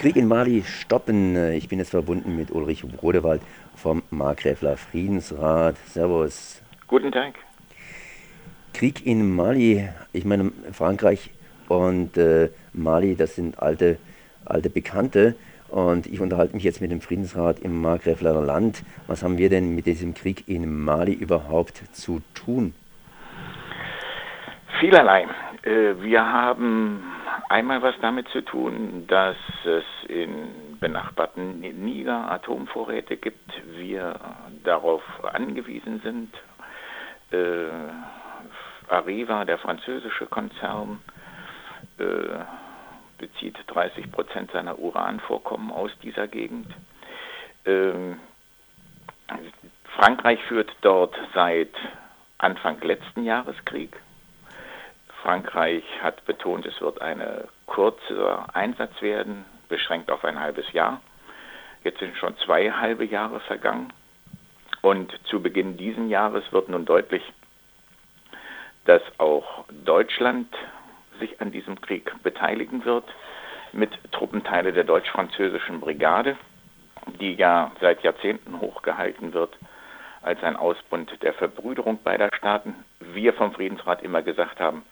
Krieg in Mali stoppen. Ich bin jetzt verbunden mit Ulrich Brodewald vom Markgräfler Friedensrat. Servus. Guten Tag. Krieg in Mali, ich meine Frankreich und äh, Mali, das sind alte, alte Bekannte. Und ich unterhalte mich jetzt mit dem Friedensrat im Markgräfler Land. Was haben wir denn mit diesem Krieg in Mali überhaupt zu tun? Vielerlei. Äh, wir haben einmal was damit zu tun, dass es in benachbarten Niger Atomvorräte gibt, wir darauf angewiesen sind. Äh, Arriva, der französische Konzern, äh, bezieht 30 Prozent seiner Uranvorkommen aus dieser Gegend. Ähm, Frankreich führt dort seit Anfang letzten Jahres Krieg. Frankreich hat betont, es wird ein kurzer Einsatz werden, beschränkt auf ein halbes Jahr. Jetzt sind schon zwei halbe Jahre vergangen. Und zu Beginn dieses Jahres wird nun deutlich, dass auch Deutschland sich an diesem Krieg beteiligen wird mit Truppenteile der deutsch-französischen Brigade, die ja seit Jahrzehnten hochgehalten wird als ein Ausbund der Verbrüderung beider Staaten. Wir vom Friedensrat immer gesagt haben,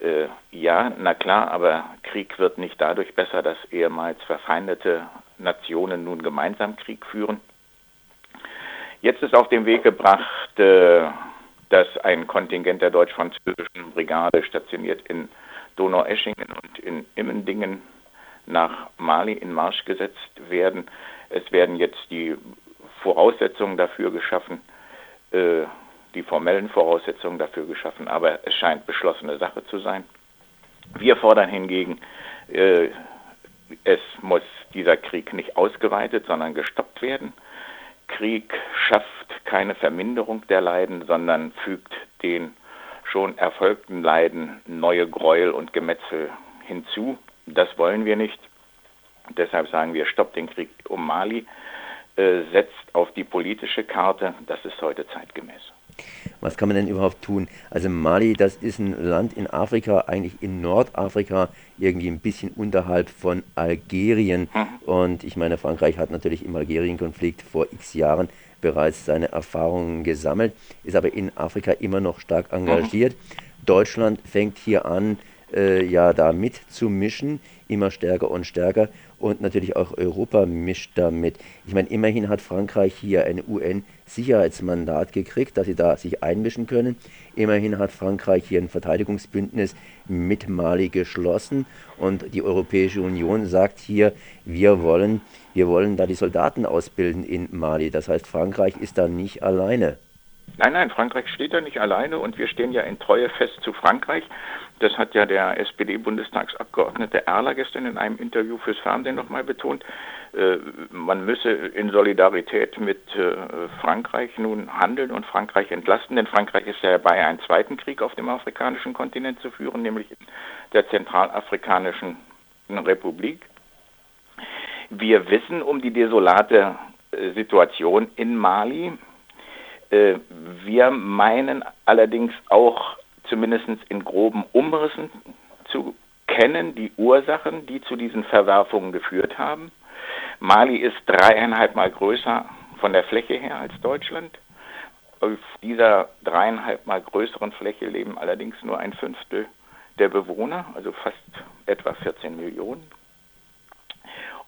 äh, ja, na klar, aber Krieg wird nicht dadurch besser, dass ehemals verfeindete Nationen nun gemeinsam Krieg führen. Jetzt ist auf den Weg gebracht, äh, dass ein Kontingent der deutsch-französischen Brigade stationiert in Donaueschingen und in Immendingen nach Mali in Marsch gesetzt werden. Es werden jetzt die Voraussetzungen dafür geschaffen, äh, die formellen Voraussetzungen dafür geschaffen, aber es scheint beschlossene Sache zu sein. Wir fordern hingegen, äh, es muss dieser Krieg nicht ausgeweitet, sondern gestoppt werden. Krieg schafft keine Verminderung der Leiden, sondern fügt den schon erfolgten Leiden neue Gräuel und Gemetzel hinzu. Das wollen wir nicht. Deshalb sagen wir, stoppt den Krieg um Mali, äh, setzt auf die politische Karte. Das ist heute zeitgemäß. Was kann man denn überhaupt tun? Also Mali, das ist ein Land in Afrika, eigentlich in Nordafrika, irgendwie ein bisschen unterhalb von Algerien. Und ich meine, Frankreich hat natürlich im Algerien-Konflikt vor x Jahren bereits seine Erfahrungen gesammelt, ist aber in Afrika immer noch stark engagiert. Deutschland fängt hier an, äh, ja da mitzumischen, immer stärker und stärker und natürlich auch Europa mischt damit. Ich meine, immerhin hat Frankreich hier ein UN-Sicherheitsmandat gekriegt, dass sie da sich einmischen können. Immerhin hat Frankreich hier ein Verteidigungsbündnis mit Mali geschlossen und die Europäische Union sagt hier, wir wollen, wir wollen da die Soldaten ausbilden in Mali. Das heißt, Frankreich ist da nicht alleine. Nein, nein, Frankreich steht da nicht alleine und wir stehen ja in Treue fest zu Frankreich. Das hat ja der SPD-Bundestagsabgeordnete Erler gestern in einem Interview fürs Fernsehen nochmal betont. Äh, man müsse in Solidarität mit äh, Frankreich nun handeln und Frankreich entlasten, denn Frankreich ist ja dabei, einen zweiten Krieg auf dem afrikanischen Kontinent zu führen, nämlich in der Zentralafrikanischen Republik. Wir wissen um die desolate äh, Situation in Mali. Äh, wir meinen allerdings auch zumindest in groben Umrissen zu kennen, die Ursachen, die zu diesen Verwerfungen geführt haben. Mali ist dreieinhalb Mal größer von der Fläche her als Deutschland. Auf dieser dreieinhalb Mal größeren Fläche leben allerdings nur ein Fünftel der Bewohner, also fast etwa 14 Millionen.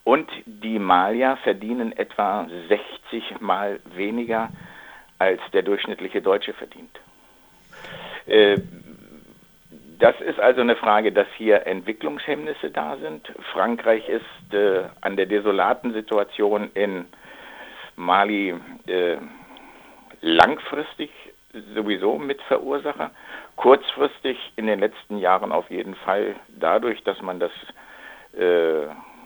Und die Malier verdienen etwa 60 Mal weniger als der durchschnittliche Deutsche verdient. Äh, das ist also eine Frage, dass hier Entwicklungshemmnisse da sind. Frankreich ist äh, an der desolaten Situation in Mali äh, langfristig sowieso Mitverursacher. Kurzfristig in den letzten Jahren auf jeden Fall dadurch, dass man das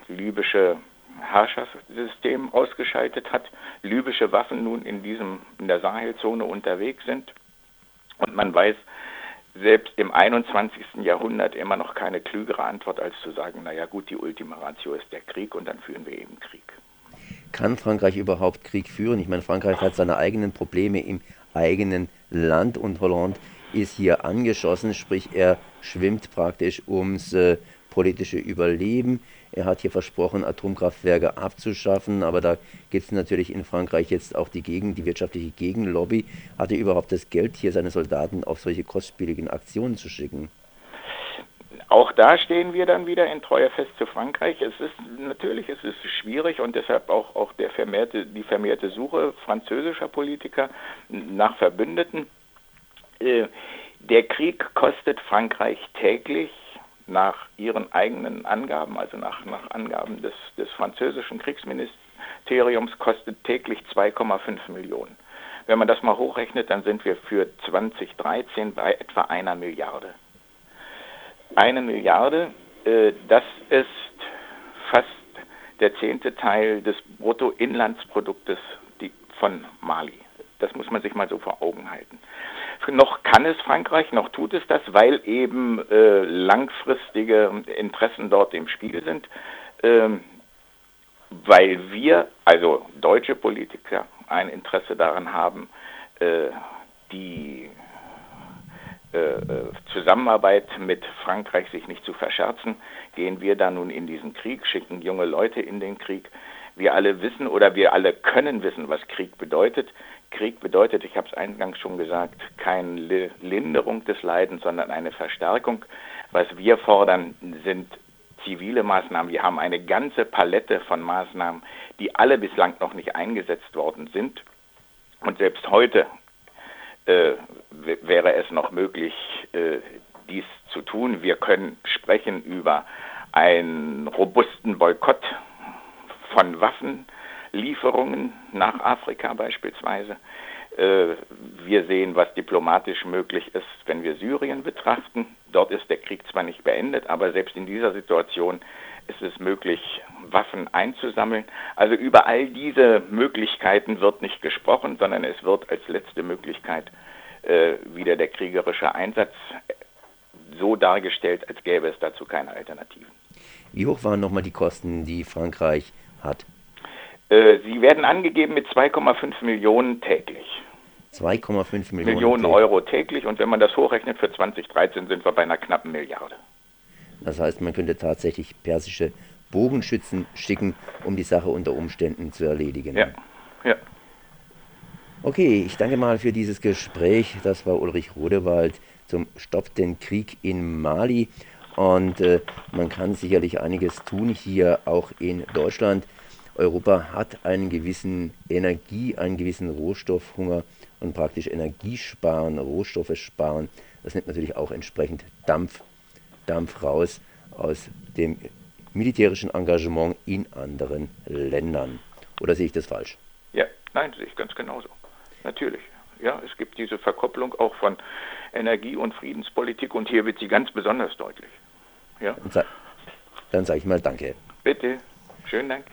libysche Herrschaftssystem ausgeschaltet hat, libysche Waffen nun in diesem in der Sahelzone unterwegs sind und man weiß selbst im 21. Jahrhundert immer noch keine klügere Antwort als zu sagen, naja gut, die Ultima Ratio ist der Krieg und dann führen wir eben Krieg. Kann Frankreich überhaupt Krieg führen? Ich meine, Frankreich hat seine eigenen Probleme im eigenen Land und Hollande ist hier angeschossen, sprich er schwimmt praktisch ums äh, politische Überleben. Er hat hier versprochen, Atomkraftwerke abzuschaffen, aber da gibt es natürlich in Frankreich jetzt auch die, Gegen, die wirtschaftliche Gegenlobby. Hat er überhaupt das Geld, hier seine Soldaten auf solche kostspieligen Aktionen zu schicken? Auch da stehen wir dann wieder in Treue fest zu Frankreich. Es ist natürlich, es ist schwierig und deshalb auch, auch der vermehrte, die vermehrte Suche französischer Politiker nach Verbündeten. Äh, der Krieg kostet Frankreich täglich nach ihren eigenen Angaben, also nach, nach Angaben des, des französischen Kriegsministeriums, kostet täglich 2,5 Millionen. Wenn man das mal hochrechnet, dann sind wir für 2013 bei etwa einer Milliarde. Eine Milliarde, äh, das ist fast der zehnte Teil des Bruttoinlandsproduktes von Mali. Das muss man sich mal so vor Augen halten. Noch kann es Frankreich, noch tut es das, weil eben äh, langfristige Interessen dort im Spiel sind, ähm, weil wir, also deutsche Politiker, ein Interesse daran haben, äh, die äh, äh, Zusammenarbeit mit Frankreich sich nicht zu verscherzen, gehen wir da nun in diesen Krieg, schicken junge Leute in den Krieg. Wir alle wissen oder wir alle können wissen, was Krieg bedeutet. Krieg bedeutet, ich habe es eingangs schon gesagt, keine Linderung des Leidens, sondern eine Verstärkung. Was wir fordern, sind zivile Maßnahmen. Wir haben eine ganze Palette von Maßnahmen, die alle bislang noch nicht eingesetzt worden sind. Und selbst heute äh, wäre es noch möglich, äh, dies zu tun. Wir können sprechen über einen robusten Boykott von Waffen Lieferungen nach Afrika beispielsweise. Äh, wir sehen, was diplomatisch möglich ist, wenn wir Syrien betrachten. Dort ist der Krieg zwar nicht beendet, aber selbst in dieser Situation ist es möglich, Waffen einzusammeln. Also über all diese Möglichkeiten wird nicht gesprochen, sondern es wird als letzte Möglichkeit äh, wieder der kriegerische Einsatz so dargestellt, als gäbe es dazu keine Alternativen. Wie hoch waren nochmal die Kosten, die Frankreich hat? Äh, sie werden angegeben mit 2,5 Millionen täglich. 2,5 Millionen, Millionen Euro täglich und wenn man das hochrechnet für 2013 sind wir bei einer knappen Milliarde. Das heißt, man könnte tatsächlich persische Bogenschützen schicken, um die Sache unter Umständen zu erledigen. Ja, ja. Okay, ich danke mal für dieses Gespräch. Das war Ulrich Rodewald zum Stopp den Krieg in Mali. Und äh, man kann sicherlich einiges tun hier auch in Deutschland. Europa hat einen gewissen Energie, einen gewissen Rohstoffhunger und praktisch Energie sparen, Rohstoffe sparen. Das nimmt natürlich auch entsprechend Dampf, Dampf raus aus dem militärischen Engagement in anderen Ländern. Oder sehe ich das falsch? Ja, nein, sehe ich ganz genauso. Natürlich. Ja, es gibt diese Verkopplung auch von Energie- und Friedenspolitik und hier wird sie ganz besonders deutlich. Ja. Dann sage ich mal Danke. Bitte. Schönen Dank.